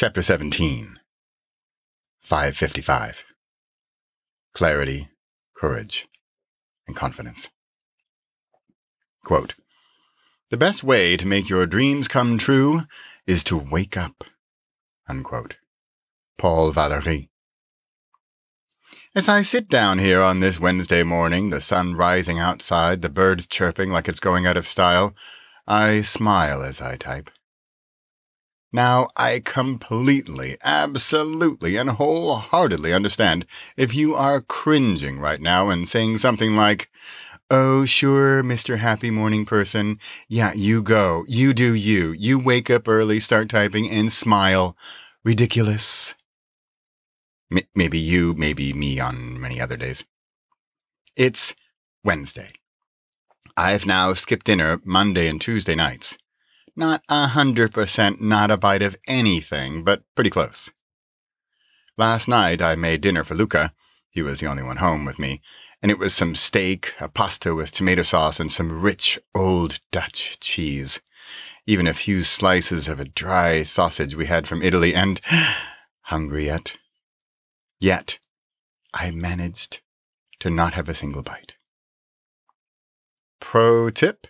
Chapter 17 555 Clarity, Courage, and Confidence. Quote, the best way to make your dreams come true is to wake up. Unquote. Paul Valéry. As I sit down here on this Wednesday morning, the sun rising outside, the birds chirping like it's going out of style, I smile as I type. Now, I completely, absolutely, and wholeheartedly understand if you are cringing right now and saying something like, Oh, sure, Mr. Happy Morning Person. Yeah, you go. You do you. You wake up early, start typing, and smile. Ridiculous. M- maybe you, maybe me on many other days. It's Wednesday. I've now skipped dinner Monday and Tuesday nights. Not a hundred percent not a bite of anything, but pretty close. Last night I made dinner for Luca. He was the only one home with me, and it was some steak, a pasta with tomato sauce, and some rich old Dutch cheese. Even a few slices of a dry sausage we had from Italy, and hungry yet. Yet, I managed to not have a single bite. Pro tip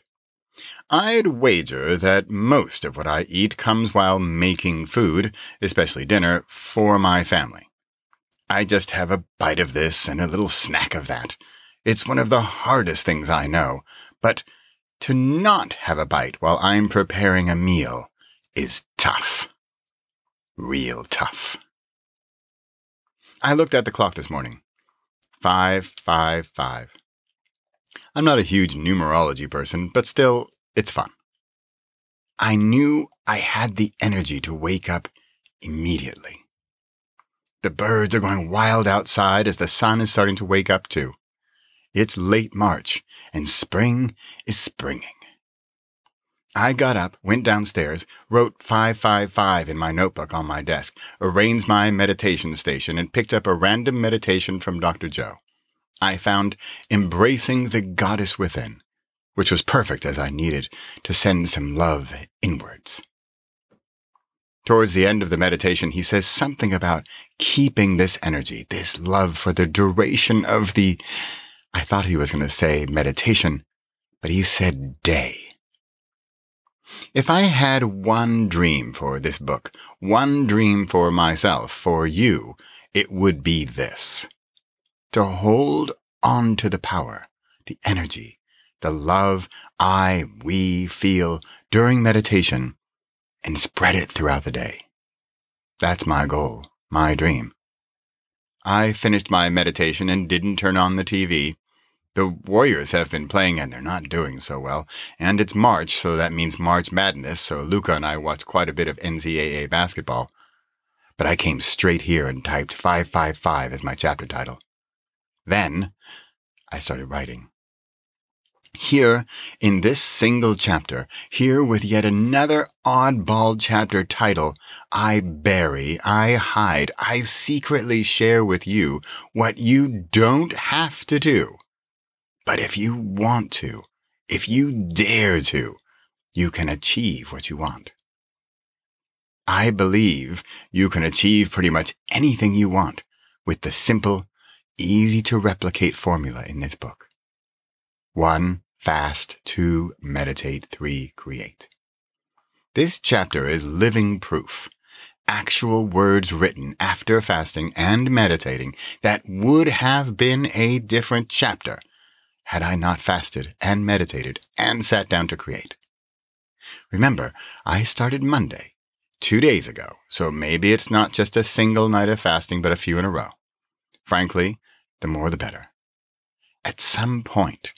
I'd wager that most of what I eat comes while making food, especially dinner, for my family. I just have a bite of this and a little snack of that. It's one of the hardest things I know, but to not have a bite while I'm preparing a meal is tough. Real tough. I looked at the clock this morning. Five, five, five. I'm not a huge numerology person, but still, it's fun. I knew I had the energy to wake up immediately. The birds are going wild outside as the sun is starting to wake up too. It's late March and spring is springing. I got up, went downstairs, wrote 555 in my notebook on my desk, arranged my meditation station, and picked up a random meditation from Dr. Joe. I found Embracing the Goddess Within which was perfect as I needed to send some love inwards. Towards the end of the meditation, he says something about keeping this energy, this love for the duration of the, I thought he was going to say meditation, but he said day. If I had one dream for this book, one dream for myself, for you, it would be this. To hold on to the power, the energy, the love I, we feel during meditation and spread it throughout the day. That's my goal, my dream. I finished my meditation and didn't turn on the TV. The Warriors have been playing and they're not doing so well. And it's March, so that means March Madness, so Luca and I watch quite a bit of NCAA basketball. But I came straight here and typed 555 as my chapter title. Then I started writing. Here, in this single chapter, here with yet another oddball chapter title, I bury, I hide, I secretly share with you what you don't have to do. But if you want to, if you dare to, you can achieve what you want. I believe you can achieve pretty much anything you want with the simple, easy to replicate formula in this book. One, fast. Two, meditate. Three, create. This chapter is living proof. Actual words written after fasting and meditating that would have been a different chapter had I not fasted and meditated and sat down to create. Remember, I started Monday, two days ago, so maybe it's not just a single night of fasting, but a few in a row. Frankly, the more the better. At some point,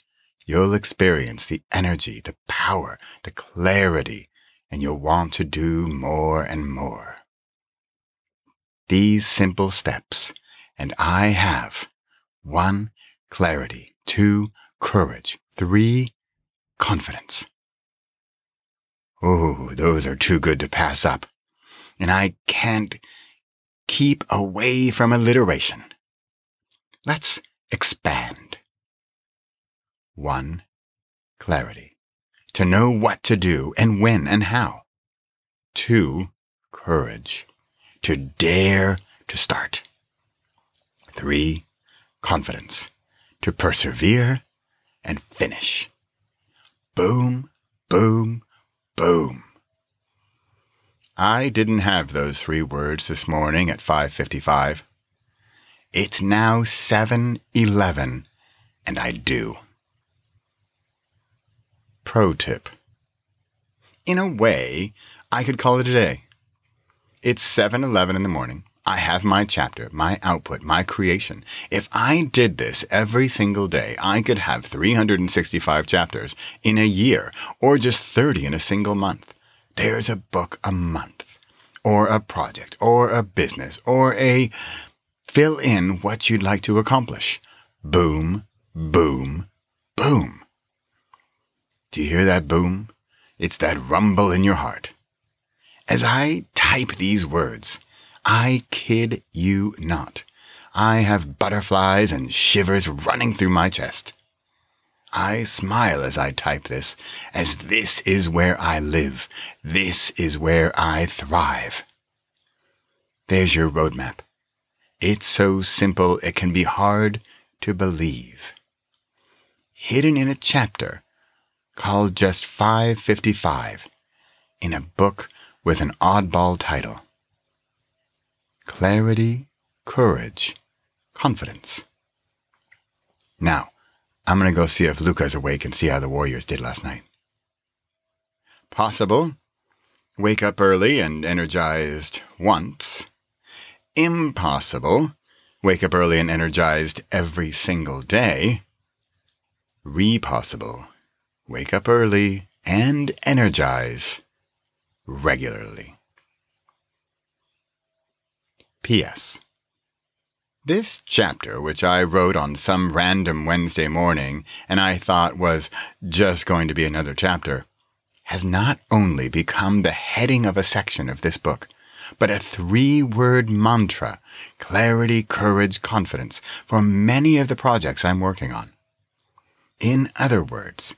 you'll experience the energy, the power, the clarity, and you'll want to do more and more. These simple steps, and I have one, clarity, two, courage, three, confidence. Oh, those are too good to pass up. And I can't keep away from alliteration. Let's expand. One, clarity. To know what to do and when and how. Two, courage. to dare to start. Three, confidence to persevere and finish. Boom, boom, boom. I didn't have those three words this morning at 5:55. It's now 7:11 and I do. Pro tip. In a way, I could call it a day. It's 7:11 in the morning. I have my chapter, my output, my creation. If I did this every single day, I could have 365 chapters in a year or just 30 in a single month. There's a book a month, or a project, or a business, or a fill in what you'd like to accomplish. Boom, boom, boom. Do you hear that boom? It's that rumble in your heart. As I type these words, I kid you not. I have butterflies and shivers running through my chest. I smile as I type this, as this is where I live. This is where I thrive. There's your roadmap. It's so simple it can be hard to believe. Hidden in a chapter called just 555 in a book with an oddball title Clarity, Courage, Confidence. Now, I'm going to go see if Luca's awake and see how the Warriors did last night. Possible. Wake up early and energized once. Impossible. Wake up early and energized every single day. Repossible. Wake up early and energize regularly. P.S. This chapter, which I wrote on some random Wednesday morning and I thought was just going to be another chapter, has not only become the heading of a section of this book, but a three word mantra clarity, courage, confidence for many of the projects I'm working on. In other words,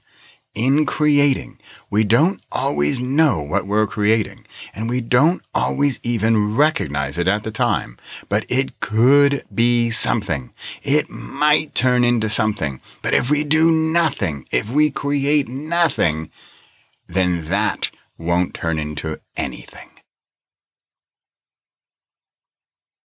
in creating, we don't always know what we're creating, and we don't always even recognize it at the time. But it could be something. It might turn into something. But if we do nothing, if we create nothing, then that won't turn into anything.